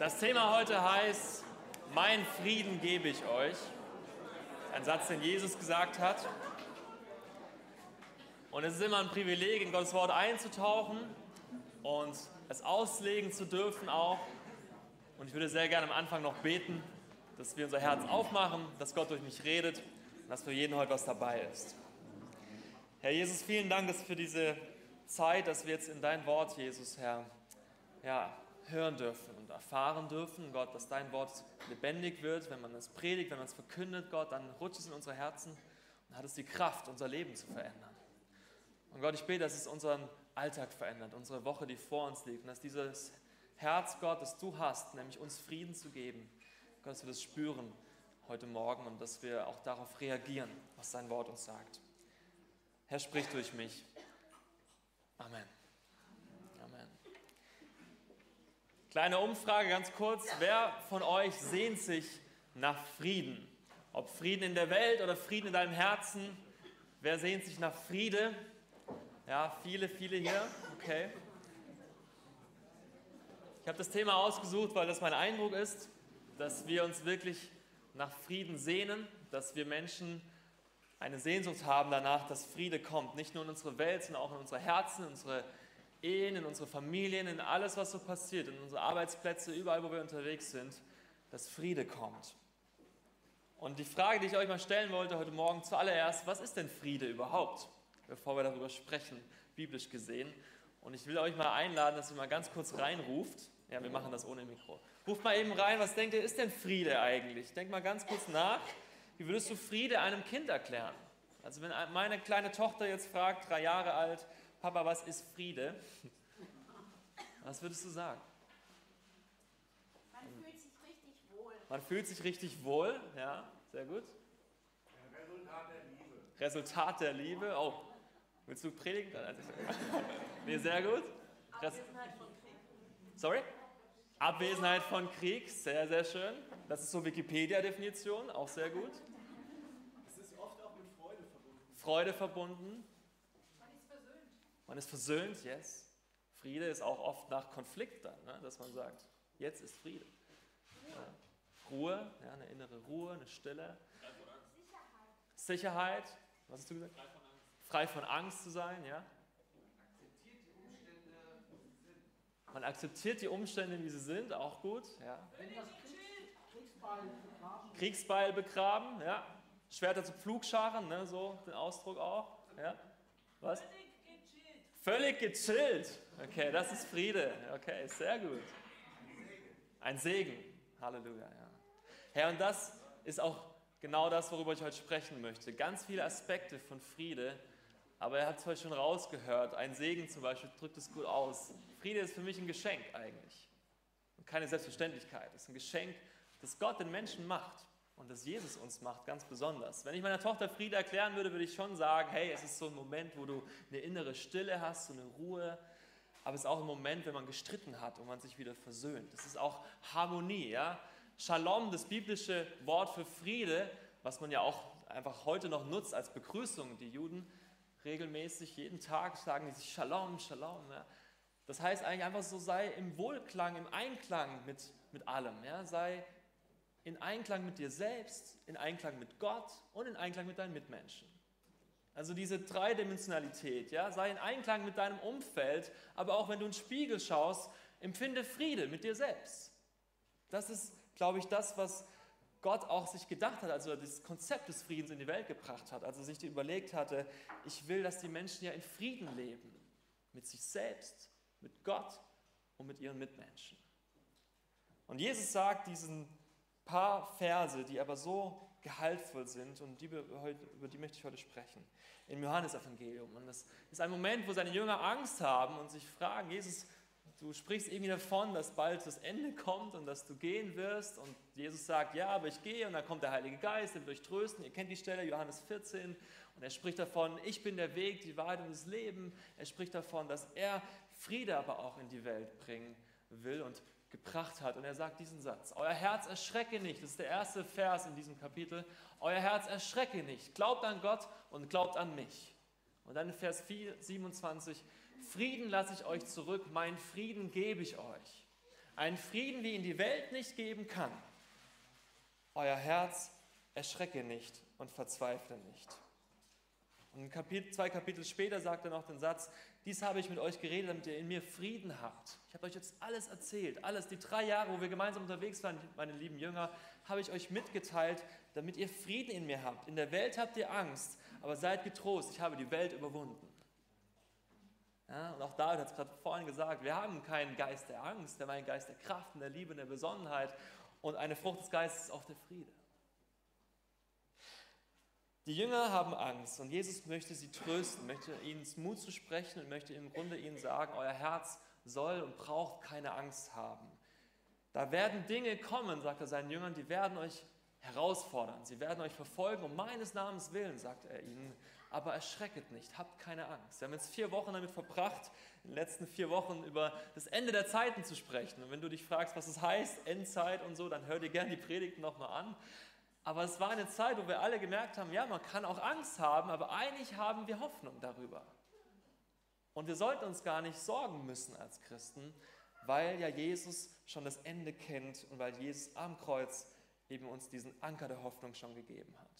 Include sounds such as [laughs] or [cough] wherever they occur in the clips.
Das Thema heute heißt, mein Frieden gebe ich euch. Ein Satz, den Jesus gesagt hat. Und es ist immer ein Privileg, in Gottes Wort einzutauchen und es auslegen zu dürfen auch. Und ich würde sehr gerne am Anfang noch beten, dass wir unser Herz aufmachen, dass Gott durch mich redet und dass für jeden heute was dabei ist. Herr Jesus, vielen Dank für diese Zeit, dass wir jetzt in dein Wort, Jesus, Herr, ja, hören dürfen und erfahren dürfen, Gott, dass dein Wort lebendig wird, wenn man es predigt, wenn man es verkündet, Gott, dann rutscht es in unsere Herzen und hat es die Kraft, unser Leben zu verändern. Und Gott, ich bete, dass es unseren Alltag verändert, unsere Woche, die vor uns liegt, und dass dieses Herz, Gott, das du hast, nämlich uns Frieden zu geben, Gott, dass wir das spüren heute Morgen und dass wir auch darauf reagieren, was dein Wort uns sagt. Herr, sprich durch mich. Amen. Amen. Kleine Umfrage ganz kurz. Wer von euch sehnt sich nach Frieden? Ob Frieden in der Welt oder Frieden in deinem Herzen? Wer sehnt sich nach Friede? Ja, viele, viele hier. Okay. Ich habe das Thema ausgesucht, weil das mein Eindruck ist, dass wir uns wirklich nach Frieden sehnen, dass wir Menschen eine Sehnsucht haben danach, dass Friede kommt. Nicht nur in unsere Welt, sondern auch in unsere Herzen, in unsere Ehen, in unsere Familien, in alles, was so passiert, in unsere Arbeitsplätze, überall, wo wir unterwegs sind, dass Friede kommt. Und die Frage, die ich euch mal stellen wollte heute Morgen zuallererst, was ist denn Friede überhaupt, bevor wir darüber sprechen, biblisch gesehen? Und ich will euch mal einladen, dass ihr mal ganz kurz reinruft. Ja, wir machen das ohne Mikro. Ruft mal eben rein, was denkt ihr, ist denn Friede eigentlich? Denkt mal ganz kurz nach. Wie würdest du Friede einem Kind erklären? Also wenn meine kleine Tochter jetzt fragt, drei Jahre alt, Papa, was ist Friede? Was würdest du sagen? Man fühlt sich richtig wohl. Man fühlt sich richtig wohl, ja, sehr gut. Resultat der Liebe. Resultat der Liebe, oh, willst du predigen? Nee, sehr gut. Res Abwesenheit von Krieg. Sorry? Abwesenheit von Krieg, sehr, sehr schön. Das ist so Wikipedia-Definition, auch sehr gut. Es ist oft auch mit Freude verbunden. Freude verbunden. Man ist versöhnt, yes. Friede ist auch oft nach Konflikt dann, ne? dass man sagt, jetzt ist Friede. Ja. Ruhe, ja, eine innere Ruhe, eine Stille. Sicherheit. Sicherheit, was hast du gesagt? Frei von Angst zu sein, ja. Man akzeptiert die Umstände, wie sie sind, auch gut, ja. Kriegsbeil begraben, ja. Schwerter zu Pflugscharen, ne, so den Ausdruck auch, ja. Was? Völlig gechillt. Okay, das ist Friede. Okay, sehr gut. Ein Segen. Halleluja, ja. Herr, und das ist auch genau das, worüber ich heute sprechen möchte. Ganz viele Aspekte von Friede, aber ihr habt es heute schon rausgehört. Ein Segen zum Beispiel drückt es gut aus. Friede ist für mich ein Geschenk eigentlich. Und keine Selbstverständlichkeit. Es ist ein Geschenk, das Gott den Menschen macht und das Jesus uns macht, ganz besonders. Wenn ich meiner Tochter Friede erklären würde, würde ich schon sagen, hey, es ist so ein Moment, wo du eine innere Stille hast, so eine Ruhe, aber es ist auch ein Moment, wenn man gestritten hat und man sich wieder versöhnt. Es ist auch Harmonie, ja. Shalom, das biblische Wort für Friede, was man ja auch einfach heute noch nutzt als Begrüßung. Die Juden regelmäßig, jeden Tag sagen die sich Shalom, Shalom. Ja. Das heißt eigentlich einfach so, sei im Wohlklang, im Einklang mit, mit allem. Ja. Sei in Einklang mit dir selbst, in Einklang mit Gott und in Einklang mit deinen Mitmenschen. Also diese Dreidimensionalität, ja, sei in Einklang mit deinem Umfeld, aber auch wenn du in den Spiegel schaust, empfinde Friede mit dir selbst. Das ist, glaube ich, das, was Gott auch sich gedacht hat, als er das Konzept des Friedens in die Welt gebracht hat, als er sich überlegt hatte, ich will, dass die Menschen ja in Frieden leben, mit sich selbst, mit Gott und mit ihren Mitmenschen. Und Jesus sagt diesen paar Verse, die aber so gehaltvoll sind und die über die möchte ich heute sprechen. Im Johannesevangelium. Und das ist ein Moment, wo seine Jünger Angst haben und sich fragen, Jesus, du sprichst irgendwie davon, dass bald das Ende kommt und dass du gehen wirst. Und Jesus sagt, ja, aber ich gehe und dann kommt der Heilige Geist, der wird euch trösten. Ihr kennt die Stelle, Johannes 14. Und er spricht davon, ich bin der Weg, die Wahrheit und das Leben. Er spricht davon, dass er Friede aber auch in die Welt bringen will und gebracht hat. Und er sagt diesen Satz, euer Herz erschrecke nicht. Das ist der erste Vers in diesem Kapitel. Euer Herz erschrecke nicht. Glaubt an Gott und glaubt an mich. Und dann in Vers 4, 27, Frieden lasse ich euch zurück, mein Frieden gebe ich euch. einen Frieden, wie ihn die Welt nicht geben kann. Euer Herz erschrecke nicht und verzweifle nicht. Und Kapitel, zwei Kapitel später sagt er noch den Satz, dies habe ich mit euch geredet, damit ihr in mir Frieden habt. Ich habe euch jetzt alles erzählt, alles, die drei Jahre, wo wir gemeinsam unterwegs waren, meine lieben Jünger, habe ich euch mitgeteilt, damit ihr Frieden in mir habt. In der Welt habt ihr Angst, aber seid getrost, ich habe die Welt überwunden. Ja, und auch David hat es gerade vorhin gesagt, wir haben keinen Geist der Angst, wir haben einen Geist der Kraft und der Liebe und der Besonnenheit und eine Frucht des Geistes ist auch der Friede. Die Jünger haben Angst und Jesus möchte sie trösten, möchte ihnen Mut zu sprechen und möchte im Grunde ihnen sagen, euer Herz soll und braucht keine Angst haben. Da werden Dinge kommen, sagt er seinen Jüngern, die werden euch herausfordern. Sie werden euch verfolgen um meines Namens willen, sagt er ihnen. Aber erschrecket nicht, habt keine Angst. Wir haben jetzt vier Wochen damit verbracht, in den letzten vier Wochen über das Ende der Zeiten zu sprechen. Und wenn du dich fragst, was es heißt, Endzeit und so, dann hör dir gerne die Predigten nochmal an. Aber es war eine Zeit, wo wir alle gemerkt haben, ja, man kann auch Angst haben, aber eigentlich haben wir Hoffnung darüber. Und wir sollten uns gar nicht sorgen müssen als Christen, weil ja Jesus schon das Ende kennt und weil Jesus am Kreuz eben uns diesen Anker der Hoffnung schon gegeben hat.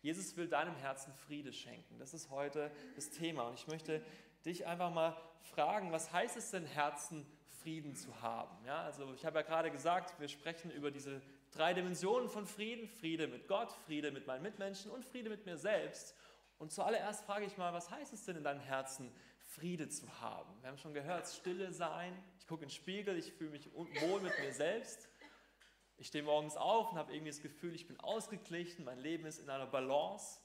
Jesus will deinem Herzen Friede schenken. Das ist heute das Thema. Und ich möchte dich einfach mal fragen, was heißt es denn, Herzen Frieden zu haben? Ja, also ich habe ja gerade gesagt, wir sprechen über diese drei Dimensionen von Frieden. Friede mit Gott, Friede mit meinen Mitmenschen und Friede mit mir selbst. Und zuallererst frage ich mal, was heißt es denn in deinem Herzen, Friede zu haben? Wir haben schon gehört, Stille sein. Ich gucke in den Spiegel, ich fühle mich wohl mit mir selbst. Ich stehe morgens auf und habe irgendwie das Gefühl, ich bin ausgeglichen, mein Leben ist in einer Balance.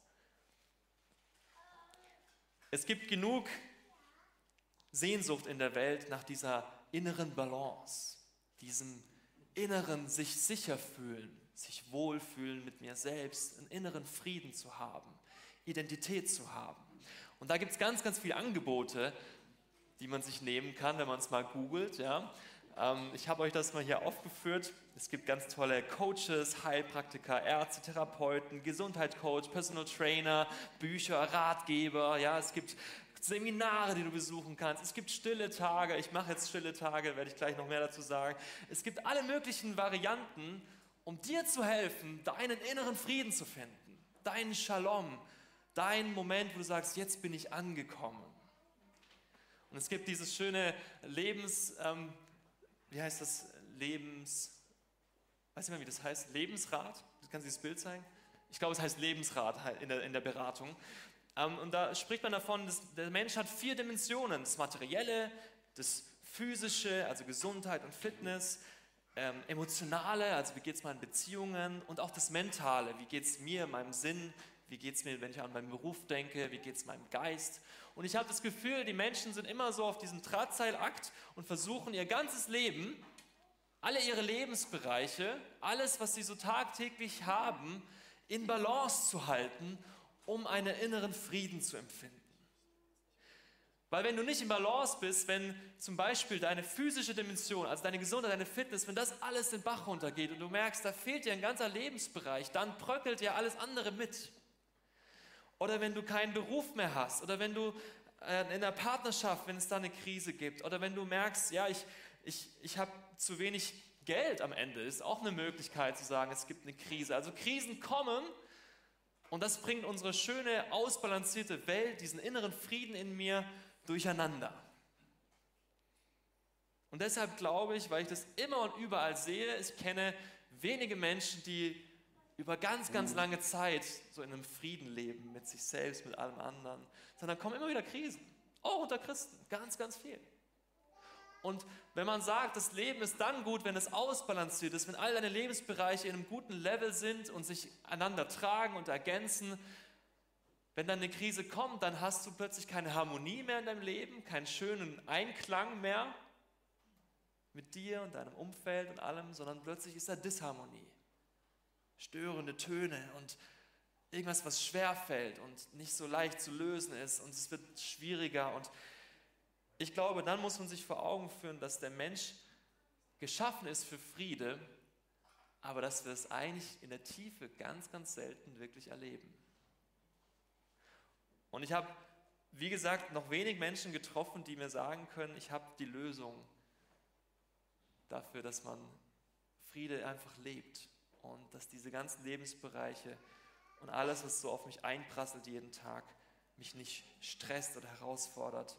Es gibt genug Sehnsucht in der Welt nach dieser inneren Balance, diesem inneren sich sicher fühlen, sich wohlfühlen mit mir selbst, einen inneren Frieden zu haben, Identität zu haben. Und da gibt es ganz, ganz viele Angebote, die man sich nehmen kann, wenn man es mal googelt. Ja. Ähm, ich habe euch das mal hier aufgeführt. Es gibt ganz tolle Coaches, Heilpraktiker, Ärzte, Therapeuten, Gesundheitscoach, Personal Trainer, Bücher, Ratgeber. Ja, es gibt Seminare, die du besuchen kannst. Es gibt stille Tage. Ich mache jetzt stille Tage, werde ich gleich noch mehr dazu sagen. Es gibt alle möglichen Varianten, um dir zu helfen, deinen inneren Frieden zu finden, deinen Shalom, deinen Moment, wo du sagst, jetzt bin ich angekommen. Und es gibt dieses schöne Lebens, ähm, wie heißt das, Lebens, weiß mehr, wie das heißt, Lebensrat. Kannst du dieses Bild zeigen? Ich glaube, es heißt Lebensrat in der, in der Beratung. Ähm, und da spricht man davon, dass der Mensch hat vier Dimensionen. Das Materielle, das Physische, also Gesundheit und Fitness, ähm, Emotionale, also wie geht es meinen Beziehungen und auch das Mentale, wie geht es mir, meinem Sinn, wie geht es mir, wenn ich an meinen Beruf denke, wie geht es meinem Geist. Und ich habe das Gefühl, die Menschen sind immer so auf diesem Drahtseilakt und versuchen ihr ganzes Leben, alle ihre Lebensbereiche, alles, was sie so tagtäglich haben, in Balance zu halten um einen inneren Frieden zu empfinden. Weil wenn du nicht im Balance bist, wenn zum Beispiel deine physische Dimension, also deine Gesundheit, deine Fitness, wenn das alles den Bach runtergeht und du merkst, da fehlt dir ein ganzer Lebensbereich, dann bröckelt dir alles andere mit. Oder wenn du keinen Beruf mehr hast, oder wenn du äh, in der Partnerschaft, wenn es da eine Krise gibt, oder wenn du merkst, ja, ich, ich, ich habe zu wenig Geld am Ende, ist auch eine Möglichkeit zu sagen, es gibt eine Krise. Also Krisen kommen und das bringt unsere schöne, ausbalancierte Welt, diesen inneren Frieden in mir durcheinander. Und deshalb glaube ich, weil ich das immer und überall sehe, ich kenne wenige Menschen, die über ganz, ganz lange Zeit so in einem Frieden leben mit sich selbst, mit allem anderen, sondern kommen immer wieder Krisen. Auch unter Christen, ganz, ganz viel. Und wenn man sagt, das Leben ist dann gut, wenn es ausbalanciert ist, wenn all deine Lebensbereiche in einem guten Level sind und sich einander tragen und ergänzen, wenn dann eine Krise kommt, dann hast du plötzlich keine Harmonie mehr in deinem Leben, keinen schönen Einklang mehr mit dir und deinem Umfeld und allem, sondern plötzlich ist da Disharmonie. Störende Töne und irgendwas, was schwer fällt und nicht so leicht zu lösen ist und es wird schwieriger und ich glaube, dann muss man sich vor Augen führen, dass der Mensch geschaffen ist für Friede, aber dass wir es eigentlich in der Tiefe ganz, ganz selten wirklich erleben. Und ich habe, wie gesagt, noch wenig Menschen getroffen, die mir sagen können, ich habe die Lösung dafür, dass man Friede einfach lebt und dass diese ganzen Lebensbereiche und alles, was so auf mich einprasselt jeden Tag, mich nicht stresst oder herausfordert.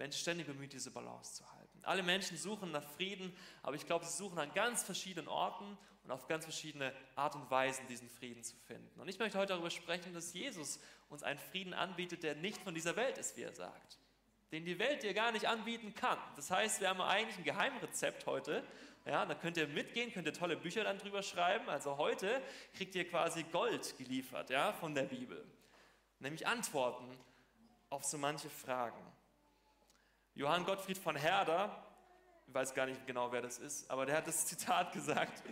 Menschen ständig bemüht, diese Balance zu halten. Alle Menschen suchen nach Frieden, aber ich glaube, sie suchen an ganz verschiedenen Orten und auf ganz verschiedene Art und Weisen diesen Frieden zu finden. Und ich möchte heute darüber sprechen, dass Jesus uns einen Frieden anbietet, der nicht von dieser Welt ist, wie er sagt. Den die Welt dir gar nicht anbieten kann. Das heißt, wir haben eigentlich ein Geheimrezept heute. Ja, da könnt ihr mitgehen, könnt ihr tolle Bücher dann drüber schreiben. Also heute kriegt ihr quasi Gold geliefert ja, von der Bibel. Nämlich Antworten auf so manche Fragen. Johann Gottfried von Herder, ich weiß gar nicht genau, wer das ist, aber der hat das [laughs] Zitat gesagt,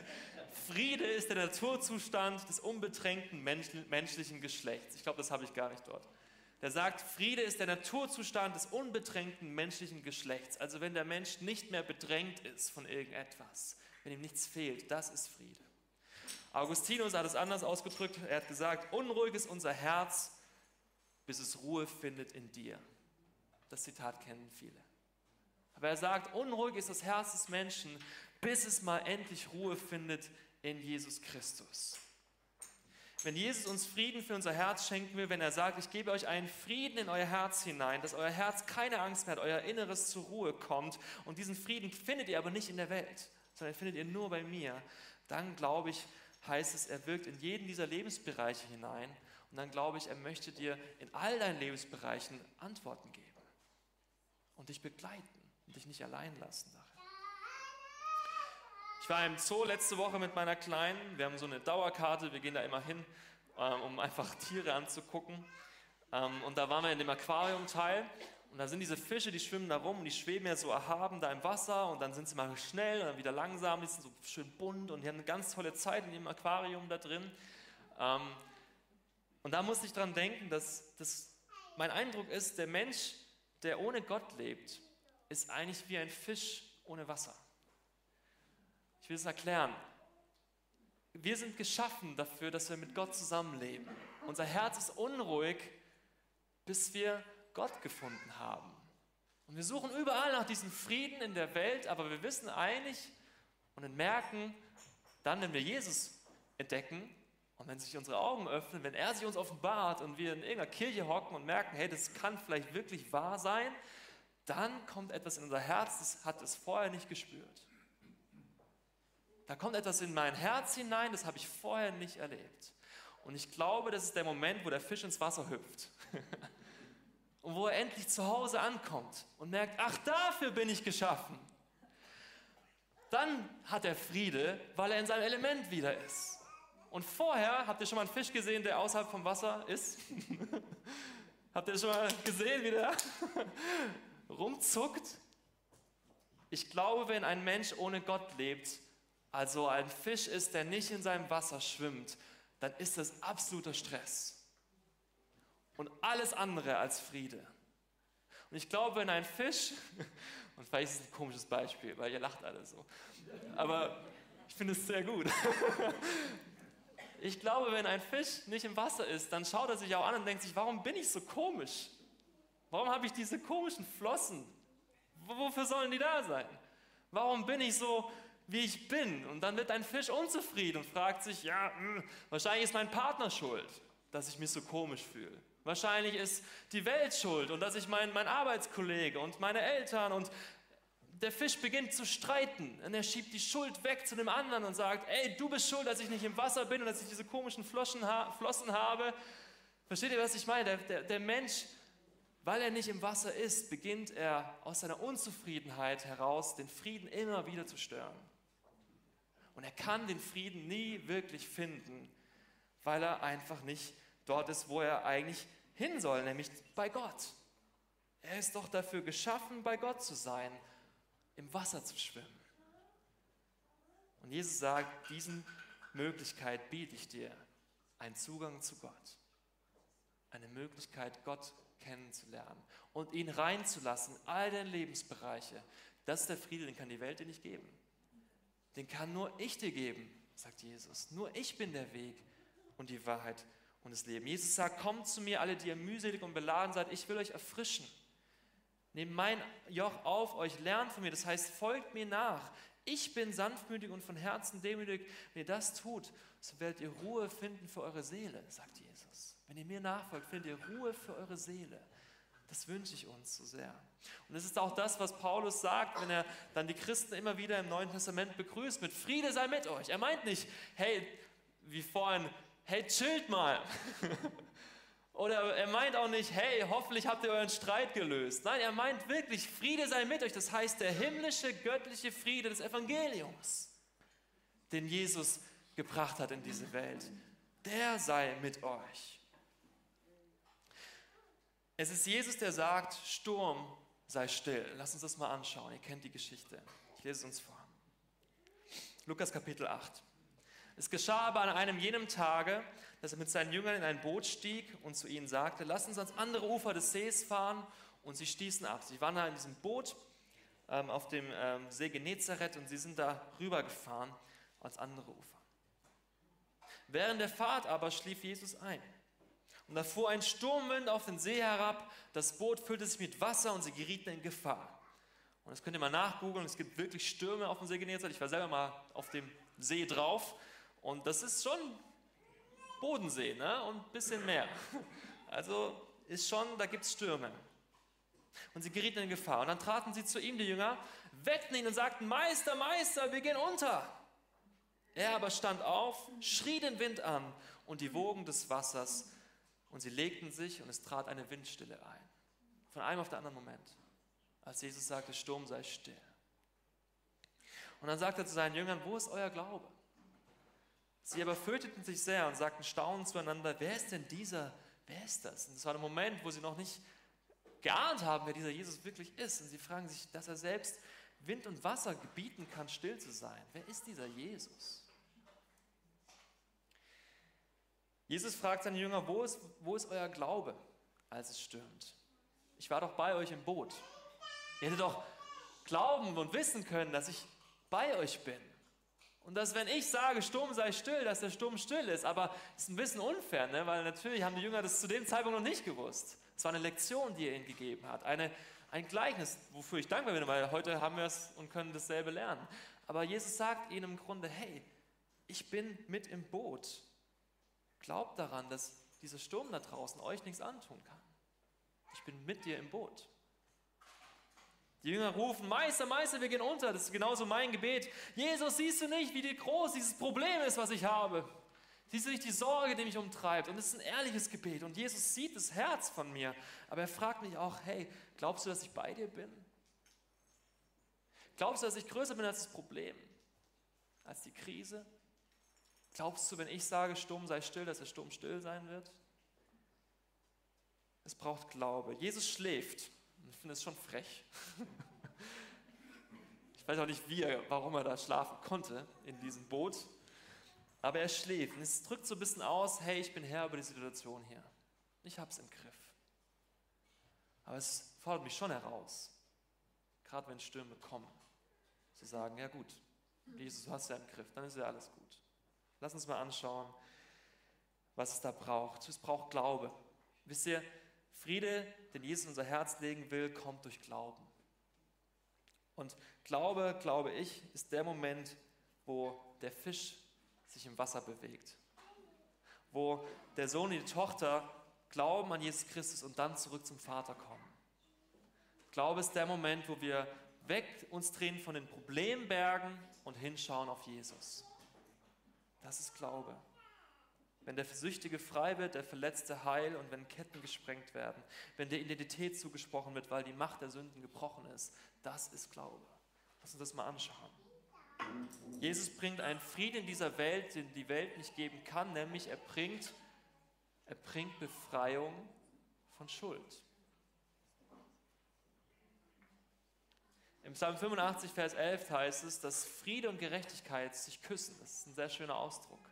Friede ist der Naturzustand des unbedrängten menschlichen Geschlechts. Ich glaube, das habe ich gar nicht dort. Der sagt, Friede ist der Naturzustand des unbedrängten menschlichen Geschlechts. Also wenn der Mensch nicht mehr bedrängt ist von irgendetwas, wenn ihm nichts fehlt, das ist Friede. Augustinus hat es anders ausgedrückt. Er hat gesagt, unruhig ist unser Herz, bis es Ruhe findet in dir. Das Zitat kennen viele. Aber er sagt, unruhig ist das Herz des Menschen, bis es mal endlich Ruhe findet in Jesus Christus. Wenn Jesus uns Frieden für unser Herz schenken will, wenn er sagt, ich gebe euch einen Frieden in euer Herz hinein, dass euer Herz keine Angst mehr hat, euer Inneres zur Ruhe kommt und diesen Frieden findet ihr aber nicht in der Welt, sondern findet ihr nur bei mir, dann glaube ich, heißt es, er wirkt in jeden dieser Lebensbereiche hinein und dann glaube ich, er möchte dir in all deinen Lebensbereichen Antworten geben und dich begleiten und dich nicht allein lassen darin. Ich war im Zoo letzte Woche mit meiner Kleinen. Wir haben so eine Dauerkarte, wir gehen da immer hin, ähm, um einfach Tiere anzugucken. Ähm, und da waren wir in dem Aquariumteil und da sind diese Fische, die schwimmen da rum und die schweben ja so erhaben da im Wasser und dann sind sie mal schnell und dann wieder langsam, die sind so schön bunt und die haben eine ganz tolle Zeit in ihrem Aquarium da drin. Ähm, und da musste ich dran denken, dass, dass mein Eindruck ist, der Mensch der ohne Gott lebt, ist eigentlich wie ein Fisch ohne Wasser. Ich will es erklären. Wir sind geschaffen dafür, dass wir mit Gott zusammenleben. Unser Herz ist unruhig, bis wir Gott gefunden haben. Und wir suchen überall nach diesem Frieden in der Welt, aber wir wissen eigentlich und merken dann, wenn wir Jesus entdecken und wenn sich unsere Augen öffnen, wenn er sich uns offenbart und wir in irgendeiner Kirche hocken und merken, hey, das kann vielleicht wirklich wahr sein, dann kommt etwas in unser Herz, das hat es vorher nicht gespürt. Da kommt etwas in mein Herz hinein, das habe ich vorher nicht erlebt. Und ich glaube, das ist der Moment, wo der Fisch ins Wasser hüpft. [laughs] und wo er endlich zu Hause ankommt und merkt, ach, dafür bin ich geschaffen. Dann hat er Friede, weil er in seinem Element wieder ist. Und vorher, habt ihr schon mal einen Fisch gesehen, der außerhalb vom Wasser ist? [laughs] habt ihr schon mal gesehen, wie der rumzuckt? Ich glaube, wenn ein Mensch ohne Gott lebt, also ein Fisch ist, der nicht in seinem Wasser schwimmt, dann ist das absoluter Stress. Und alles andere als Friede. Und ich glaube, wenn ein Fisch, [laughs] und vielleicht ist es ein komisches Beispiel, weil ihr lacht alle so, aber ich finde es sehr gut. [laughs] Ich glaube, wenn ein Fisch nicht im Wasser ist, dann schaut er sich auch an und denkt sich, warum bin ich so komisch? Warum habe ich diese komischen Flossen? Wofür sollen die da sein? Warum bin ich so, wie ich bin? Und dann wird ein Fisch unzufrieden und fragt sich, ja, hm, wahrscheinlich ist mein Partner schuld, dass ich mich so komisch fühle. Wahrscheinlich ist die Welt schuld und dass ich mein, mein Arbeitskollege und meine Eltern und der Fisch beginnt zu streiten und er schiebt die Schuld weg zu dem anderen und sagt, ey, du bist schuld, dass ich nicht im Wasser bin und dass ich diese komischen Flossen, Flossen habe. Versteht ihr, was ich meine? Der, der, der Mensch, weil er nicht im Wasser ist, beginnt er aus seiner Unzufriedenheit heraus, den Frieden immer wieder zu stören. Und er kann den Frieden nie wirklich finden, weil er einfach nicht dort ist, wo er eigentlich hin soll, nämlich bei Gott. Er ist doch dafür geschaffen, bei Gott zu sein im Wasser zu schwimmen. Und Jesus sagt, diesen Möglichkeit biete ich dir, einen Zugang zu Gott, eine Möglichkeit, Gott kennenzulernen und ihn reinzulassen, all deine Lebensbereiche. Das ist der Friede, den kann die Welt dir nicht geben. Den kann nur ich dir geben, sagt Jesus. Nur ich bin der Weg und die Wahrheit und das Leben. Jesus sagt, kommt zu mir, alle, die ihr mühselig und beladen seid, ich will euch erfrischen. Nehmt mein Joch auf euch, lernt von mir. Das heißt, folgt mir nach. Ich bin sanftmütig und von Herzen demütig. Wenn ihr das tut, so werdet ihr Ruhe finden für eure Seele, sagt Jesus. Wenn ihr mir nachfolgt, findet ihr Ruhe für eure Seele. Das wünsche ich uns so sehr. Und es ist auch das, was Paulus sagt, wenn er dann die Christen immer wieder im Neuen Testament begrüßt mit Friede sei mit euch. Er meint nicht, hey, wie vorhin, hey, chillt mal. [laughs] Oder er meint auch nicht, hey, hoffentlich habt ihr euren Streit gelöst. Nein, er meint wirklich, Friede sei mit euch. Das heißt, der himmlische, göttliche Friede des Evangeliums, den Jesus gebracht hat in diese Welt, der sei mit euch. Es ist Jesus, der sagt, Sturm, sei still. Lass uns das mal anschauen. Ihr kennt die Geschichte. Ich lese es uns vor. Lukas Kapitel 8. Es geschah aber an einem jenem Tage, dass er mit seinen Jüngern in ein Boot stieg und zu ihnen sagte, lass uns ans andere Ufer des Sees fahren. Und sie stießen ab. Sie waren da in diesem Boot ähm, auf dem ähm, See Genezareth und sie sind da rübergefahren ans andere Ufer. Während der Fahrt aber schlief Jesus ein. Und da fuhr ein Sturmwind auf den See herab, das Boot füllte sich mit Wasser und sie gerieten in Gefahr. Und das könnt ihr mal nachgoogeln, es gibt wirklich Stürme auf dem See Genezareth. Ich war selber mal auf dem See drauf und das ist schon Bodensee ne? und ein bisschen mehr. [laughs] Also ist schon, da gibt es Stürme. Und sie gerieten in Gefahr. Und dann traten sie zu ihm, die Jünger, weckten ihn und sagten, Meister, Meister, wir gehen unter. Er aber stand auf, schrie den Wind an und die Wogen des Wassers und sie legten sich und es trat eine Windstille ein. Von einem auf den anderen Moment. Als Jesus sagte, Sturm sei still. Und dann sagte er zu seinen Jüngern, wo ist euer Glaube? Sie aber fürchteten sich sehr und sagten staunend zueinander, wer ist denn dieser, wer ist das? Und das war der Moment, wo sie noch nicht geahnt haben, wer dieser Jesus wirklich ist. Und sie fragen sich, dass er selbst Wind und Wasser gebieten kann, still zu sein. Wer ist dieser Jesus? Jesus fragt seine Jünger, wo ist, wo ist euer Glaube, als es stürmt? Ich war doch bei euch im Boot. Ihr hättet doch glauben und wissen können, dass ich bei euch bin. Und dass, wenn ich sage, Sturm sei still, dass der Sturm still ist. Aber es ist ein bisschen unfair, ne? weil natürlich haben die Jünger das zu dem Zeitpunkt noch nicht gewusst. Es war eine Lektion, die er ihnen gegeben hat. Eine, ein Gleichnis, wofür ich dankbar bin, weil heute haben wir es und können dasselbe lernen. Aber Jesus sagt ihnen im Grunde, hey, ich bin mit im Boot. Glaubt daran, dass dieser Sturm da draußen euch nichts antun kann. Ich bin mit dir im Boot. Die Jünger rufen, Meister, Meister, wir gehen unter. Das ist genauso mein Gebet. Jesus, siehst du nicht, wie groß dieses Problem ist, was ich habe? Siehst du nicht die Sorge, die mich umtreibt? Und es ist ein ehrliches Gebet. Und Jesus sieht das Herz von mir. Aber er fragt mich auch, hey, glaubst du, dass ich bei dir bin? Glaubst du, dass ich größer bin als das Problem? Als die Krise? Glaubst du, wenn ich sage, Sturm sei still, dass der Sturm still sein wird? Es braucht Glaube. Jesus schläft. Ich finde es schon frech. Ich weiß auch nicht, wie er, warum er da schlafen konnte in diesem Boot. Aber er schläft. Und es drückt so ein bisschen aus, hey, ich bin Herr über die Situation hier. Ich habe es im Griff. Aber es fordert mich schon heraus, gerade wenn Stürme kommen, zu sagen, ja gut, Jesus, du hast ja im Griff, dann ist ja alles gut. Lass uns mal anschauen, was es da braucht. Es braucht Glaube. Wisst ihr, Friede, den Jesus in unser Herz legen will, kommt durch Glauben. Und Glaube, glaube ich, ist der Moment, wo der Fisch sich im Wasser bewegt. Wo der Sohn und die Tochter glauben an Jesus Christus und dann zurück zum Vater kommen. Glaube ist der Moment, wo wir weg uns drehen von den Problembergen und hinschauen auf Jesus. Das ist Glaube. Wenn der Süchtige frei wird, der Verletzte heil und wenn Ketten gesprengt werden, wenn der Identität zugesprochen wird, weil die Macht der Sünden gebrochen ist, das ist Glaube. Lass uns das mal anschauen. Jesus bringt einen Frieden in dieser Welt, den die Welt nicht geben kann, nämlich er bringt, er bringt Befreiung von Schuld. Im Psalm 85, Vers 11 heißt es, dass Friede und Gerechtigkeit sich küssen. Das ist ein sehr schöner Ausdruck.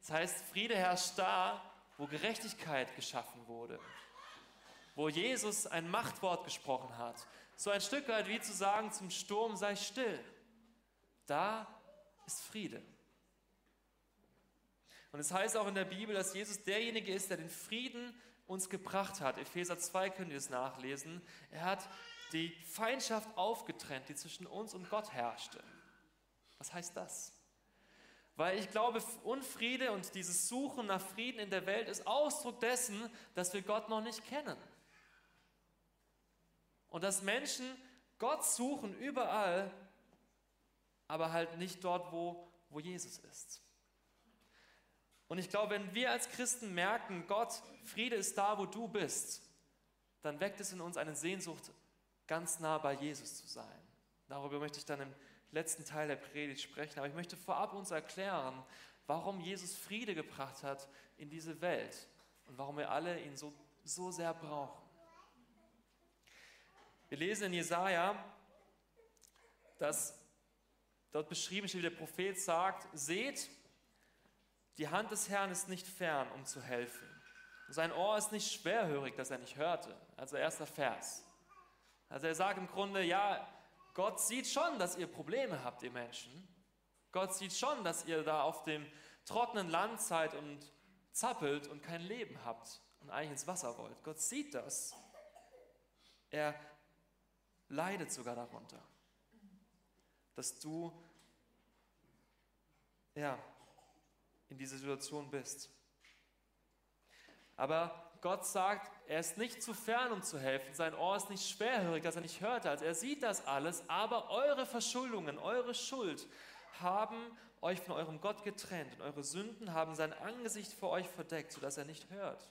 Das heißt, Friede herrscht da, wo Gerechtigkeit geschaffen wurde, wo Jesus ein Machtwort gesprochen hat. So ein Stück weit wie zu sagen zum Sturm, sei still. Da ist Friede. Und es heißt auch in der Bibel, dass Jesus derjenige ist, der den Frieden uns gebracht hat. Epheser 2 könnt ihr es nachlesen. Er hat die Feindschaft aufgetrennt, die zwischen uns und Gott herrschte. Was heißt das? Weil ich glaube, Unfriede und dieses Suchen nach Frieden in der Welt ist Ausdruck dessen, dass wir Gott noch nicht kennen. Und dass Menschen Gott suchen überall, aber halt nicht dort, wo, wo Jesus ist. Und ich glaube, wenn wir als Christen merken, Gott, Friede ist da, wo du bist, dann weckt es in uns eine Sehnsucht, ganz nah bei Jesus zu sein. Darüber möchte ich dann im letzten Teil der Predigt sprechen. Aber ich möchte vorab uns erklären, warum Jesus Friede gebracht hat in diese Welt und warum wir alle ihn so, so sehr brauchen. Wir lesen in Jesaja, dass dort beschrieben steht, wie der Prophet sagt: Seht, die Hand des Herrn ist nicht fern, um zu helfen. Sein Ohr ist nicht schwerhörig, dass er nicht hörte. Also erster Vers. Also er sagt im Grunde, ja, Gott sieht schon, dass ihr Probleme habt, ihr Menschen. Gott sieht schon, dass ihr da auf dem trockenen Land seid und zappelt und kein Leben habt und eigentlich ins Wasser wollt. Gott sieht das. Er leidet sogar darunter, dass du ja, in dieser Situation bist. Aber Gott sagt, er ist nicht zu fern, um zu helfen. Sein Ohr ist nicht schwerhörig, dass er nicht hörte. Also er sieht das alles, aber eure Verschuldungen, eure Schuld haben euch von eurem Gott getrennt und eure Sünden haben sein Angesicht vor euch verdeckt, sodass er nicht hört.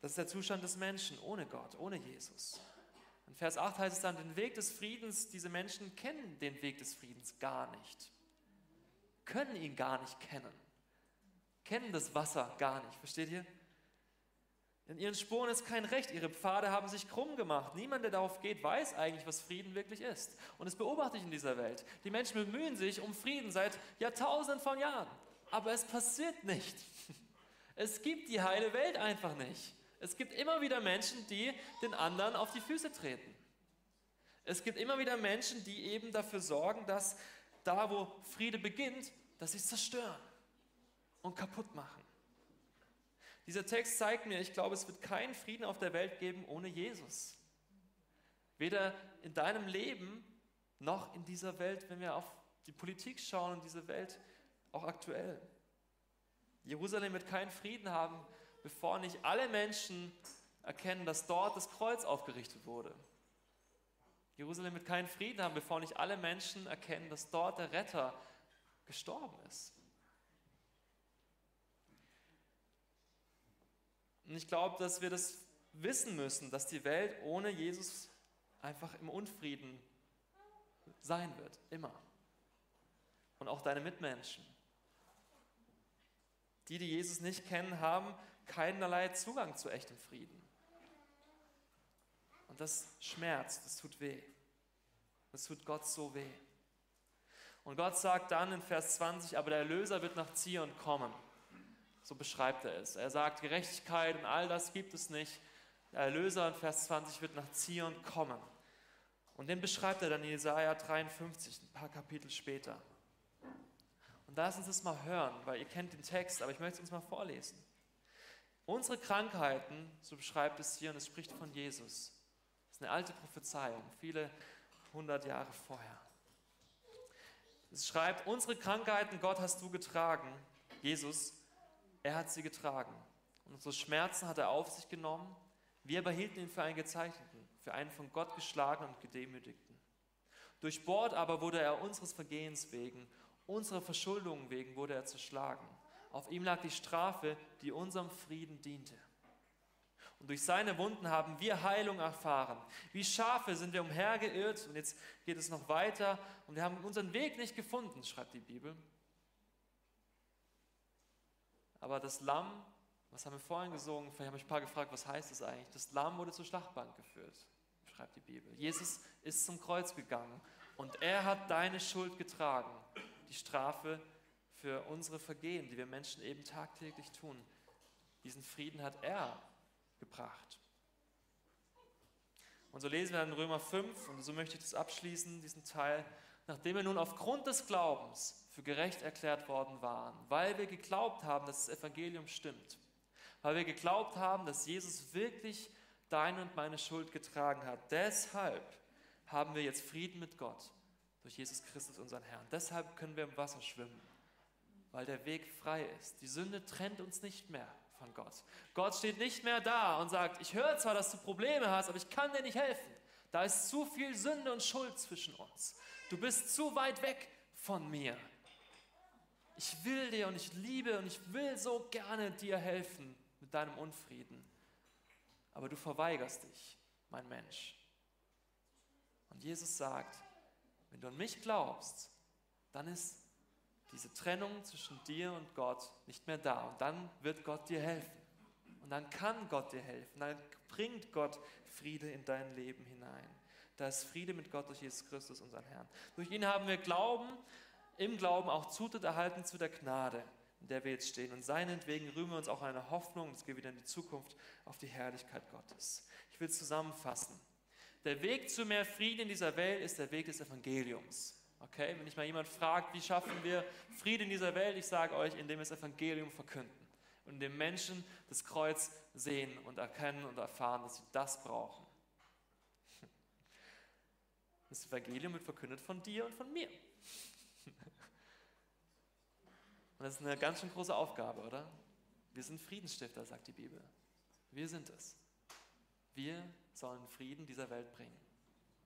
Das ist der Zustand des Menschen ohne Gott, ohne Jesus. In Vers 8 heißt es dann, den Weg des Friedens, diese Menschen kennen den Weg des Friedens gar nicht können ihn gar nicht kennen, kennen das Wasser gar nicht, versteht ihr? In ihren Spuren ist kein Recht, ihre Pfade haben sich krumm gemacht. Niemand, der darauf geht, weiß eigentlich, was Frieden wirklich ist. Und das beobachte ich in dieser Welt. Die Menschen bemühen sich um Frieden seit Jahrtausenden von Jahren, aber es passiert nicht. [laughs] Es gibt die heile Welt einfach nicht. Es gibt immer wieder Menschen, die den anderen auf die Füße treten. Es gibt immer wieder Menschen, die eben dafür sorgen, dass da, wo Friede beginnt, dass sie es zerstören und kaputt machen. Dieser Text zeigt mir, ich glaube, es wird keinen Frieden auf der Welt geben ohne Jesus. Weder in deinem Leben noch in dieser Welt, wenn wir auf die Politik schauen und diese Welt auch aktuell. Jerusalem wird keinen Frieden haben, bevor nicht alle Menschen erkennen, dass dort das Kreuz aufgerichtet wurde. Jerusalem wird keinen Frieden haben, bevor nicht alle Menschen erkennen, dass dort der Retter gestorben ist. Und ich glaube, dass wir das wissen müssen, dass die Welt ohne Jesus einfach im Unfrieden sein wird, immer. Und auch deine Mitmenschen. Die, die Jesus nicht kennen, haben keinerlei Zugang zu echtem Frieden. Und das schmerzt, das tut weh. Das tut Gott so weh. Und Gott sagt dann in Vers 20, aber der Erlöser wird nach Zion kommen. So beschreibt er es. Er sagt, Gerechtigkeit und all das gibt es nicht. Der Erlöser in Vers 20 wird nach Zion kommen. Und den beschreibt er dann in Jesaja 53, ein paar Kapitel später. Und lass uns das mal hören, weil ihr kennt den Text, aber ich möchte es uns mal vorlesen. Unsere Krankheiten, so beschreibt es hier, und es spricht von Jesus, das ist eine alte Prophezeiung, viele hundert Jahre vorher. Es schreibt, unsere Krankheiten, Gott, hast du getragen. Jesus, er hat sie getragen. Unsere Schmerzen hat er auf sich genommen. Wir behielten ihn für einen Gezeichneten, für einen von Gott geschlagenen und gedemütigten. Durchbohrt aber wurde er unseres Vergehens wegen, unserer Verschuldungen wegen wurde er zerschlagen. Auf ihm lag die Strafe, die unserem Frieden diente. Und durch seine Wunden haben wir Heilung erfahren. Wie Schafe sind wir umhergeirrt und jetzt geht es noch weiter und wir haben unseren Weg nicht gefunden, schreibt die Bibel. Aber das Lamm, was haben wir vorhin gesungen? Vielleicht habe ich ein paar gefragt, was heißt das eigentlich? Das Lamm wurde zur Schlachtbank geführt, schreibt die Bibel. Jesus ist zum Kreuz gegangen und er hat deine Schuld getragen, die Strafe für unsere Vergehen, die wir Menschen eben tagtäglich tun. Diesen Frieden hat er gebracht. Und so lesen wir dann in Römer 5, und so möchte ich das abschließen, diesen Teil, nachdem wir nun aufgrund des Glaubens für gerecht erklärt worden waren, weil wir geglaubt haben, dass das Evangelium stimmt, weil wir geglaubt haben, dass Jesus wirklich deine und meine Schuld getragen hat. Deshalb haben wir jetzt Frieden mit Gott durch Jesus Christus, unseren Herrn. Deshalb können wir im Wasser schwimmen, weil der Weg frei ist. Die Sünde trennt uns nicht mehr von Gott. Gott steht nicht mehr da und sagt, ich höre zwar, dass du Probleme hast, aber ich kann dir nicht helfen. Da ist zu viel Sünde und Schuld zwischen uns. Du bist zu weit weg von mir. Ich will dir und ich liebe und ich will so gerne dir helfen mit deinem Unfrieden. Aber du verweigerst dich, mein Mensch. Und Jesus sagt, wenn du an mich glaubst, dann ist diese Trennung zwischen dir und Gott nicht mehr da. Und dann wird Gott dir helfen. Und dann kann Gott dir helfen. Dann bringt Gott Friede in dein Leben hinein. Da ist Friede mit Gott durch Jesus Christus, unseren Herrn. Durch ihn haben wir Glauben, im Glauben auch Zutritt erhalten zu der Gnade, in der wir jetzt stehen. Und seinetwegen rühmen wir uns auch eine Hoffnung, es geht wieder in die Zukunft, auf die Herrlichkeit Gottes. Ich will zusammenfassen. Der Weg zu mehr Frieden in dieser Welt ist der Weg des Evangeliums. Okay, wenn ich mal jemand fragt, wie schaffen wir Frieden in dieser Welt, ich sage euch, indem wir das Evangelium verkünden und indem Menschen das Kreuz sehen und erkennen und erfahren, dass sie das brauchen. Das Evangelium wird verkündet von dir und von mir. Und das ist eine ganz schön große Aufgabe, oder? Wir sind Friedensstifter, sagt die Bibel. Wir sind es. Wir sollen Frieden dieser Welt bringen,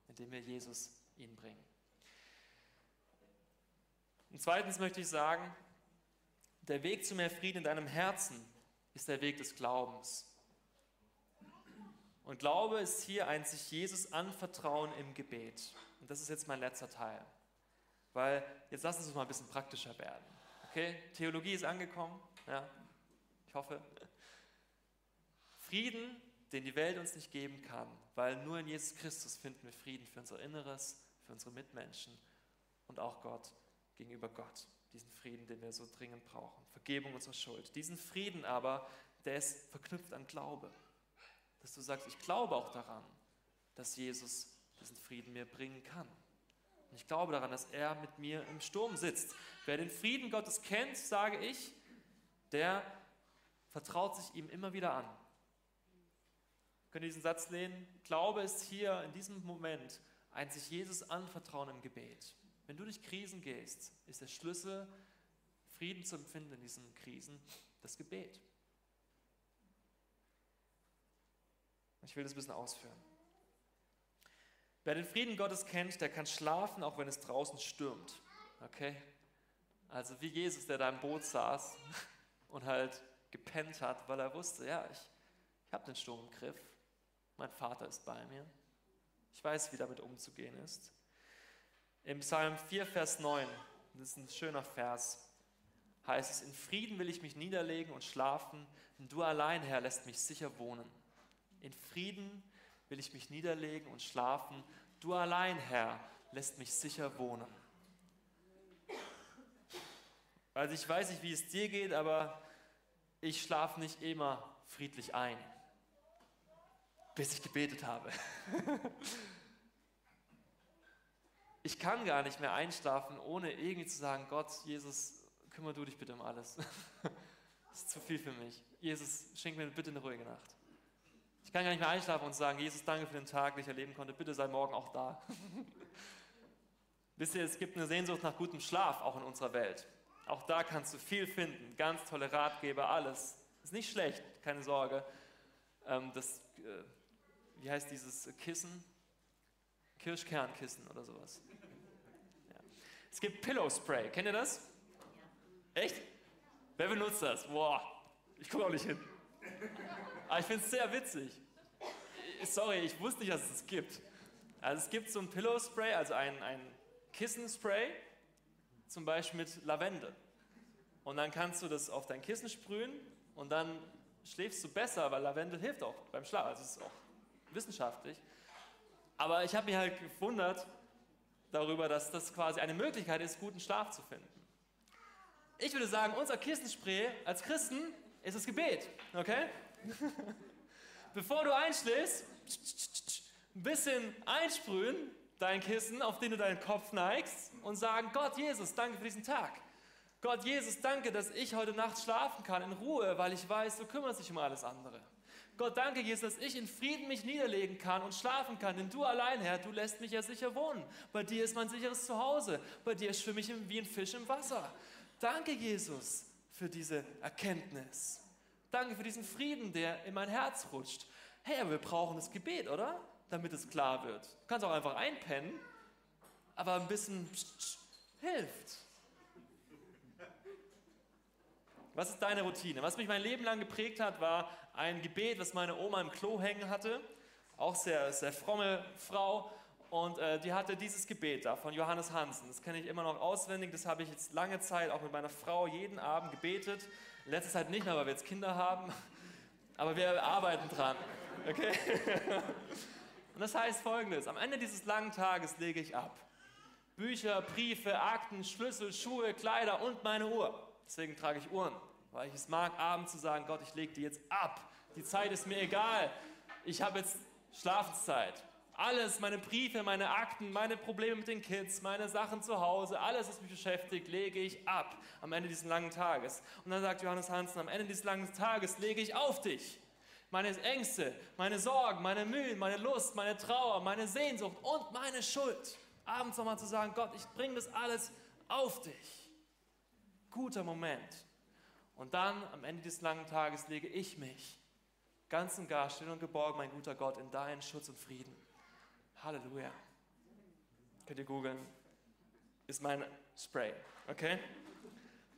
indem wir Jesus ihn bringen. Und zweitens möchte ich sagen, der Weg zu mehr Frieden in deinem Herzen ist der Weg des Glaubens. Und Glaube ist hier ein sich Jesus anvertrauen im Gebet. Und das ist jetzt mein letzter Teil. Weil jetzt lass uns mal ein bisschen praktischer werden. Okay, Theologie ist angekommen. Ja, ich hoffe. Frieden, den die Welt uns nicht geben kann, weil nur in Jesus Christus finden wir Frieden für unser Inneres, für unsere Mitmenschen und auch Gott gegenüber Gott. Diesen Frieden, den wir so dringend brauchen. Vergebung unserer Schuld. Diesen Frieden aber, der ist verknüpft an Glaube. Dass du sagst, ich glaube auch daran, dass Jesus diesen Frieden mir bringen kann. Und ich glaube daran, dass er mit mir im Sturm sitzt. Wer den Frieden Gottes kennt, sage ich, der vertraut sich ihm immer wieder an. Könnt ihr diesen Satz lehnen? Glaube ist hier in diesem Moment ein sich Jesus anvertrauen im Gebet. Wenn du durch Krisen gehst, ist der Schlüssel, Frieden zu empfinden in diesen Krisen, das Gebet. Ich will das ein bisschen ausführen. Wer den Frieden Gottes kennt, der kann schlafen, auch wenn es draußen stürmt. Okay? Also wie Jesus, der da im Boot saß [laughs] und halt gepennt hat, weil er wusste, ja, ich, ich habe den Sturm im Griff. Mein Vater ist bei mir. Ich weiß, wie damit umzugehen ist. Im Psalm 4, Vers 9, das ist ein schöner Vers, heißt es, in Frieden will ich mich niederlegen und schlafen, denn du allein, Herr, lässt mich sicher wohnen. In Frieden will ich mich niederlegen und schlafen, du allein, Herr, lässt mich sicher wohnen. Also ich weiß nicht, wie es dir geht, aber ich schlafe nicht immer friedlich ein, bis ich gebetet habe. [laughs] ich kann gar nicht mehr einschlafen, ohne irgendwie zu sagen, Gott, Jesus, kümmere du dich bitte um alles. [laughs] Das ist zu viel für mich. Jesus, schenk mir bitte eine ruhige Nacht. Ich kann gar nicht mehr einschlafen und sagen, Jesus, danke für den Tag, den ich erleben konnte. Bitte sei morgen auch da. [laughs] Wisst ihr, es gibt eine Sehnsucht nach gutem Schlaf auch in unserer Welt. Auch da kannst du viel finden. Ganz tolle Ratgeber, alles. Ist nicht schlecht, keine Sorge. Ähm, das, äh, wie heißt dieses Kissen? Kirschkernkissen oder sowas. Es gibt Pillow Spray. Kennt ihr das? Echt? Wer benutzt das? Boah, ich komme auch nicht hin. Aber ich finde es sehr witzig. Sorry, ich wusste nicht, dass es das gibt. Also es gibt so ein Pillow Spray, also ein, ein Kissenspray, zum Beispiel mit Lavendel. Und dann kannst du das auf dein Kissen sprühen und dann schläfst du besser, weil Lavendel hilft auch beim Schlaf. Also es ist auch wissenschaftlich. Aber ich habe mich halt gewundert, darüber, dass das quasi eine Möglichkeit ist, guten Schlaf zu finden. Ich würde sagen, unser Kissenspray als Christen ist das Gebet, okay? [laughs] Bevor du einschläfst, ein bisschen einsprühen, dein Kissen, auf den du deinen Kopf neigst und sagen, Gott, Jesus, danke für diesen Tag. Gott Jesus, danke, dass ich heute Nacht schlafen kann in Ruhe, weil ich weiß, du kümmerst dich um alles andere. Gott, danke, Jesus, dass ich in Frieden mich niederlegen kann und schlafen kann, denn du allein, Herr, du lässt mich ja sicher wohnen. Bei dir ist mein sicheres Zuhause. Bei dir schwimme ich wie ein Fisch im Wasser. Danke, Jesus, für diese Erkenntnis. Danke für diesen Frieden, der in mein Herz rutscht. Hey, aber wir brauchen das Gebet, oder? Damit es klar wird. Du kannst auch einfach einpennen, aber ein bisschen hilft. Was ist deine Routine? Was mich mein Leben lang geprägt hat, war ein Gebet, was meine Oma im Klo hängen hatte. Auch sehr, sehr fromme Frau. Und äh, die hatte dieses Gebet da von Johannes Hansen. Das kenne ich immer noch auswendig. Das habe ich jetzt lange Zeit auch mit meiner Frau jeden Abend gebetet. Letzte Zeit nicht mehr, weil wir jetzt Kinder haben. Aber wir arbeiten dran. Okay? Und das heißt folgendes: Am Ende dieses langen Tages lege ich ab. Bücher, Briefe, Akten, Schlüssel, Schuhe, Kleider und meine Uhr. Deswegen trage ich Uhren, weil ich es mag, abends zu sagen, Gott, ich lege die jetzt ab. Die Zeit ist mir egal. Ich habe jetzt Schlafenszeit. Alles, meine Briefe, meine Akten, meine Probleme mit den Kids, meine Sachen zu Hause, alles, was mich beschäftigt, lege ich ab am Ende dieses langen Tages. Und dann sagt Johannes Hansen, am Ende dieses langen Tages lege ich auf dich. Meine Ängste, meine Sorgen, meine Mühen, meine Lust, meine Trauer, meine Sehnsucht und meine Schuld. Abends nochmal zu sagen, Gott, ich bringe das alles auf dich guter Moment. Und dann am Ende des langen Tages lege ich mich ganz und gar still und geborgen, mein guter Gott, in deinen Schutz und Frieden. Halleluja. Könnt ihr googeln? Ist mein Spray, okay?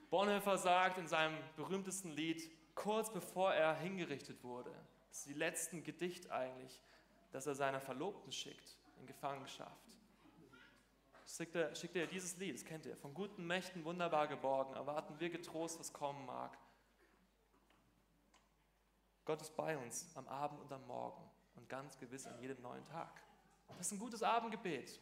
Bonhoeffer sagt in seinem berühmtesten Lied, kurz bevor er hingerichtet wurde, das ist die letzten Gedicht eigentlich, dass er seiner Verlobten schickt in Gefangenschaft schickt er, schickt er dieses Lied, das kennt ihr, von guten Mächten wunderbar geborgen, erwarten wir getrost, was kommen mag. Gott ist bei uns am Abend und am Morgen und ganz gewiss an jedem neuen Tag. Das ist ein gutes Abendgebet,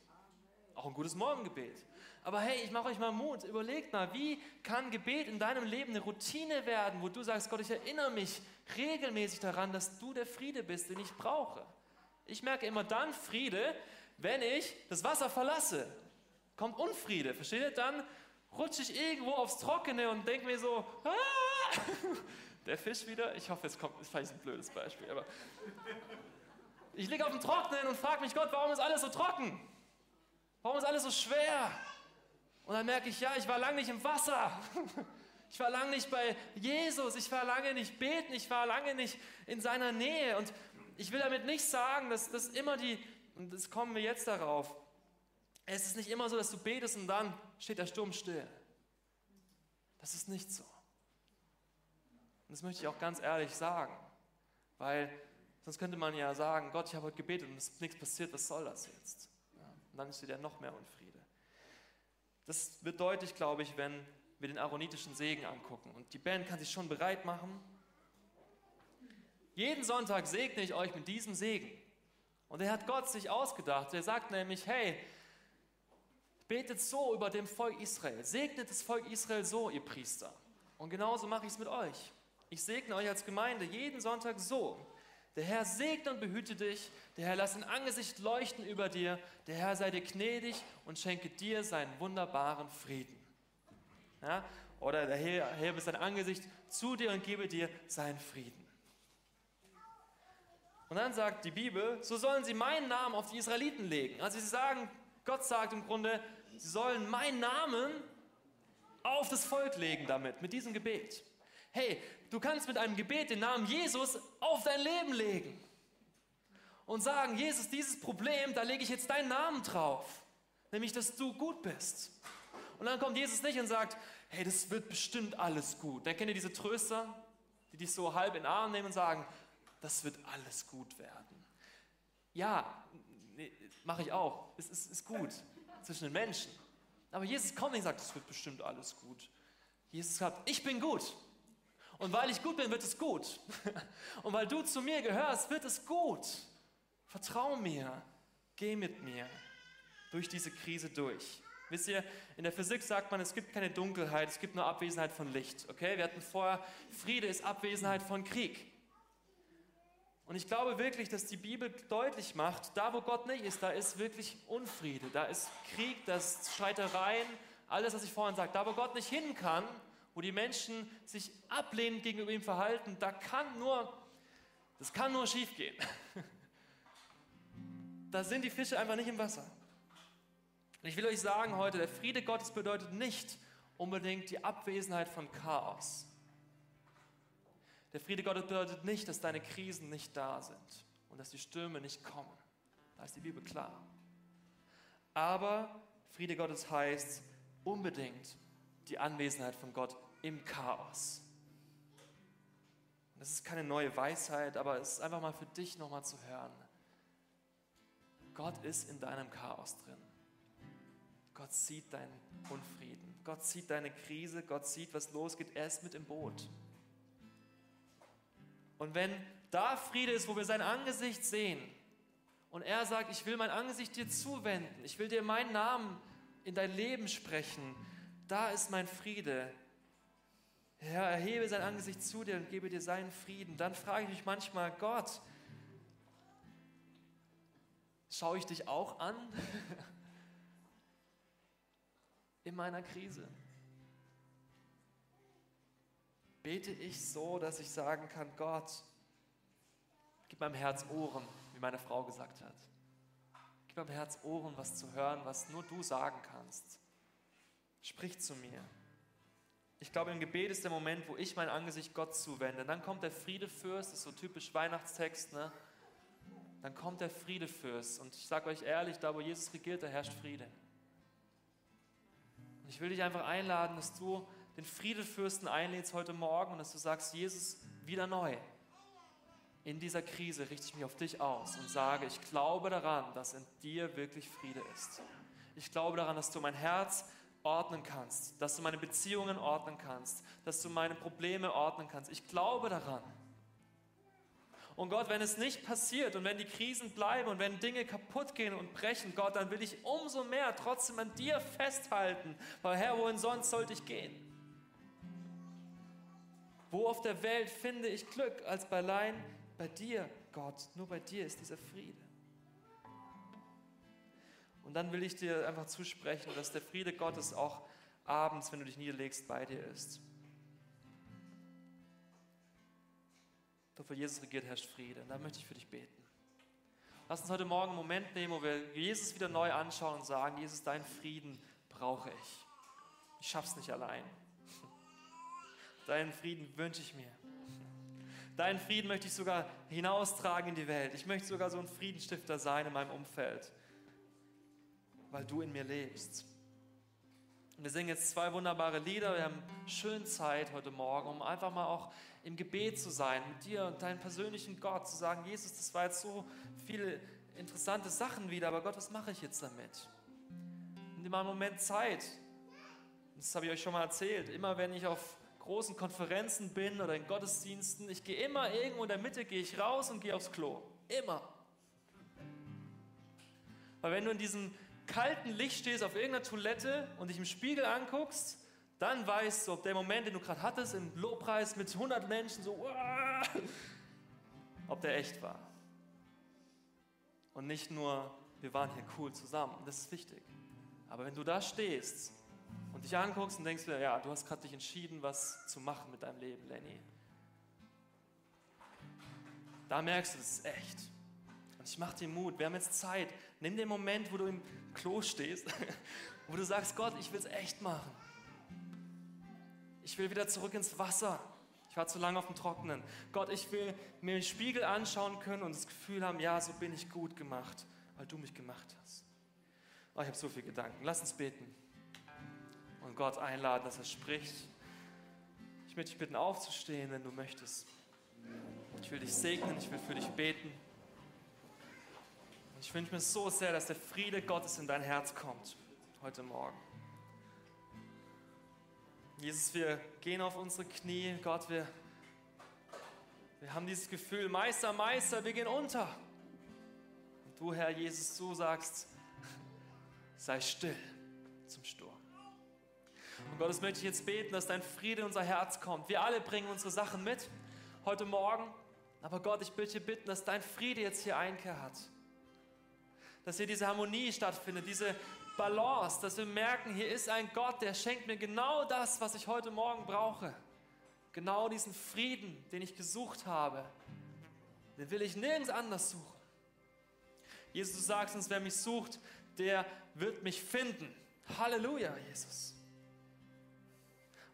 auch ein gutes Morgengebet. Aber hey, ich mache euch mal Mut, überlegt mal, wie kann Gebet in deinem Leben eine Routine werden, wo du sagst, Gott, ich erinnere mich regelmäßig daran, dass du der Friede bist, den ich brauche. Ich merke immer dann Friede, wenn ich das Wasser verlasse kommt Unfriede, versteht ihr? Dann rutsche ich irgendwo aufs Trockene und denke mir so, ah! [laughs] der Fisch wieder, ich hoffe, es kommt, ist vielleicht ein blödes Beispiel, aber ich liege auf dem Trockenen und frage mich, Gott, warum ist alles so trocken? Warum ist alles so schwer? Und dann merke ich, ja, ich war lange nicht im Wasser. [laughs] Ich war lange nicht bei Jesus, ich war lange nicht beten, ich war lange nicht in seiner Nähe. Und ich will damit nicht sagen, dass das immer die, und das kommen wir jetzt darauf, es ist nicht immer so, dass du betest und dann steht der Sturm still. Das ist nicht so. Und das möchte ich auch ganz ehrlich sagen, weil sonst könnte man ja sagen, Gott, ich habe heute gebetet und es ist nichts passiert, was soll das jetzt? Und dann steht ja noch mehr Unfriede. Das wird deutlich, glaube ich, wenn wir den aaronitischen Segen angucken. Und die Band kann sich schon bereit machen. Jeden Sonntag segne ich euch mit diesem Segen. Und er hat Gott sich ausgedacht. Er sagt nämlich, hey, Betet so über dem Volk Israel. Segnet das Volk Israel so, ihr Priester. Und genauso mache ich es mit euch. Ich segne euch als Gemeinde jeden Sonntag so. Der Herr segne und behüte dich. Der Herr lasse ein Angesicht leuchten über dir. Der Herr sei dir gnädig und schenke dir seinen wunderbaren Frieden. Ja? Oder der Herr hebe sein Angesicht zu dir und gebe dir seinen Frieden. Und dann sagt die Bibel, so sollen sie meinen Namen auf die Israeliten legen. Also sie sagen, Gott sagt im Grunde, sie sollen meinen Namen auf das Volk legen damit, mit diesem Gebet. Hey, du kannst mit einem Gebet den Namen Jesus auf dein Leben legen und sagen, Jesus, dieses Problem, da lege ich jetzt deinen Namen drauf, nämlich, dass du gut bist. Und dann kommt Jesus nicht und sagt, hey, das wird bestimmt alles gut. Dann kennt ihr diese Tröster, die dich so halb in den Arm nehmen und sagen, das wird alles gut werden. Ja, nee, mache ich auch. Es ist, ist gut zwischen den Menschen. Aber Jesus kommt und sagt, es wird bestimmt alles gut. Jesus sagt, ich bin gut. Und weil ich gut bin, wird es gut. [laughs] Und weil du zu mir gehörst, wird es gut. Vertrau mir. Geh mit mir durch diese Krise durch. Wisst ihr, in der Physik sagt man, es gibt keine Dunkelheit, es gibt nur Abwesenheit von Licht. Okay, wir hatten vorher, Friede ist Abwesenheit von Krieg. Und ich glaube wirklich, dass die Bibel deutlich macht, da wo Gott nicht ist, da ist wirklich Unfriede, da ist Krieg, da ist Streitereien, Alles, was ich vorhin sagte, da wo Gott nicht hin kann, wo die Menschen sich ablehnend gegenüber ihm verhalten, da kann nur, das kann nur schief gehen. Da sind die Fische einfach nicht im Wasser. Und ich will euch sagen heute, der Friede Gottes bedeutet nicht unbedingt die Abwesenheit von Chaos. Der Friede Gottes bedeutet nicht, dass deine Krisen nicht da sind und dass die Stürme nicht kommen. Da ist die Bibel klar. Aber Friede Gottes heißt unbedingt die Anwesenheit von Gott im Chaos. Das ist keine neue Weisheit, aber es ist einfach mal für dich nochmal zu hören. Gott ist in deinem Chaos drin. Gott sieht deinen Unfrieden. Gott sieht deine Krise. Gott sieht, was losgeht. Er ist mit im Boot. Und wenn da Friede ist, wo wir sein Angesicht sehen und er sagt, ich will mein Angesicht dir zuwenden, ich will dir meinen Namen in dein Leben sprechen, da ist mein Friede. Herr, erhebe sein Angesicht zu dir und gebe dir seinen Frieden. Dann frage ich mich manchmal, Gott, schaue ich dich auch an [laughs] in meiner Krise? Bete ich so, dass ich sagen kann, Gott, gib meinem Herz Ohren, wie meine Frau gesagt hat. Gib meinem Herz Ohren, was zu hören, was nur du sagen kannst. Sprich zu mir. Ich glaube, im Gebet ist der Moment, wo ich mein Angesicht Gott zuwende. Dann kommt der Friedefürst, das ist so typisch Weihnachtstext, ne? Dann kommt der Friedefürst. Und ich sage euch ehrlich, da wo Jesus regiert, da herrscht Friede. Und ich will dich einfach einladen, dass du den Friedefürsten einlädst heute Morgen und dass du sagst, Jesus, wieder neu. In dieser Krise richte ich mich auf dich aus und sage, ich glaube daran, dass in dir wirklich Friede ist. Ich glaube daran, dass du mein Herz ordnen kannst, dass du meine Beziehungen ordnen kannst, dass du meine Probleme ordnen kannst. Ich glaube daran. Und Gott, wenn es nicht passiert und wenn die Krisen bleiben und wenn Dinge kaputt gehen und brechen, Gott, dann will ich umso mehr trotzdem an dir festhalten, weil Herr, wohin sonst sollte ich gehen? Wo auf der Welt finde ich Glück als bei allein bei dir, Gott? Nur bei dir ist dieser Friede. Und dann will ich dir einfach zusprechen, dass der Friede Gottes auch abends, wenn du dich niederlegst, bei dir ist. Doch für Jesus regiert herrscht Friede. Und da möchte ich für dich beten. Lass uns heute Morgen einen Moment nehmen, wo wir Jesus wieder neu anschauen und sagen, Jesus, deinen Frieden brauche ich. Ich schaff's nicht allein. [laughs] Deinen Frieden wünsche ich mir. Deinen Frieden möchte ich sogar hinaustragen in die Welt. Ich möchte sogar so ein Friedenstifter sein in meinem Umfeld weil du in mir lebst. Und wir singen jetzt zwei wunderbare Lieder. Wir haben schön Zeit heute Morgen, um einfach mal auch im Gebet zu sein, mit dir und deinem persönlichen Gott, zu sagen, Jesus, das war jetzt so viele interessante Sachen wieder, aber Gott, was mache ich jetzt damit? Nimm mal einen Moment Zeit. Das habe ich euch schon mal erzählt. Immer wenn ich auf großen Konferenzen bin oder in Gottesdiensten, ich gehe immer irgendwo in der Mitte, gehe ich raus und gehe aufs Klo. Immer. Weil wenn du in diesem kalten Licht stehst auf irgendeiner Toilette und dich im Spiegel anguckst, dann weißt du, ob der Moment, den du gerade hattest, im Lobpreis mit 100 Menschen, so, ob der echt war. Und nicht nur, wir waren hier cool zusammen. Das ist wichtig. Aber wenn du da stehst und dich anguckst und denkst, ja, du hast gerade dich entschieden, was zu machen mit deinem Leben, Lenny. Da merkst du, das ist echt. Und ich mache dir Mut. Wir haben jetzt Zeit. Nimm den Moment, wo du im Klo stehst, [laughs] wo du sagst, Gott, ich will es echt machen. Ich will wieder zurück ins Wasser. Ich war zu lange auf dem Trockenen. Gott, ich will mir den Spiegel anschauen können und das Gefühl haben, ja, so bin ich gut gemacht, weil du mich gemacht hast. Oh, ich habe so viele Gedanken. Lass uns beten und Gott einladen, dass er spricht. Ich möchte dich bitten, aufzustehen, wenn du möchtest. Ich will dich segnen, ich will für dich beten. Ich wünsche mir so sehr, dass der Friede Gottes in dein Herz kommt heute Morgen. Jesus, wir gehen auf unsere Knie. Gott, wir, wir haben dieses Gefühl, Meister, Meister, wir gehen unter. Und du, Herr Jesus, du sagst, [laughs] sei still zum Sturm. Und Gott, das möchte ich jetzt beten, dass dein Friede in unser Herz kommt. Wir alle bringen unsere Sachen mit heute Morgen. Aber Gott, ich bitte bitten, dass dein Friede jetzt hier Einkehr hat dass hier diese Harmonie stattfindet, diese Balance, dass wir merken, hier ist ein Gott, der schenkt mir genau das, was ich heute Morgen brauche. Genau diesen Frieden, den ich gesucht habe. Den will ich nirgends anders suchen. Jesus, du sagst uns, wer mich sucht, der wird mich finden. Halleluja, Jesus.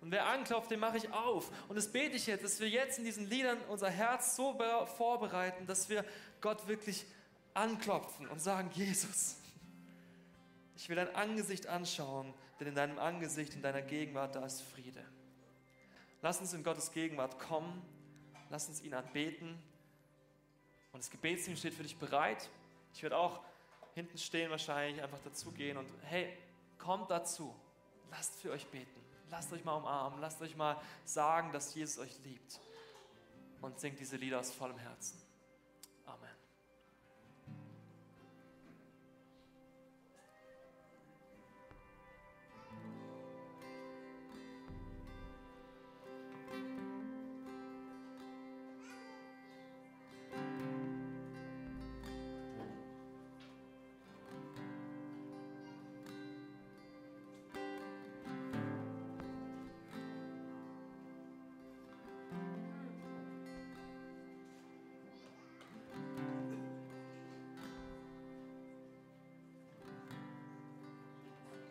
Und wer anklopft, den mache ich auf. Und das bete ich jetzt, dass wir jetzt in diesen Liedern unser Herz so vorbereiten, dass wir Gott wirklich anklopfen und sagen, Jesus, ich will dein Angesicht anschauen, denn in deinem Angesicht, in deiner Gegenwart, da ist Friede. Lass uns in Gottes Gegenwart kommen, lass uns ihn anbeten. Und das Gebetsteam steht für dich bereit. Ich werde auch hinten stehen wahrscheinlich, einfach dazugehen und hey, kommt dazu, lasst für euch beten. Lasst euch mal umarmen, lasst euch mal sagen, dass Jesus euch liebt. Und singt diese Lieder aus vollem Herzen.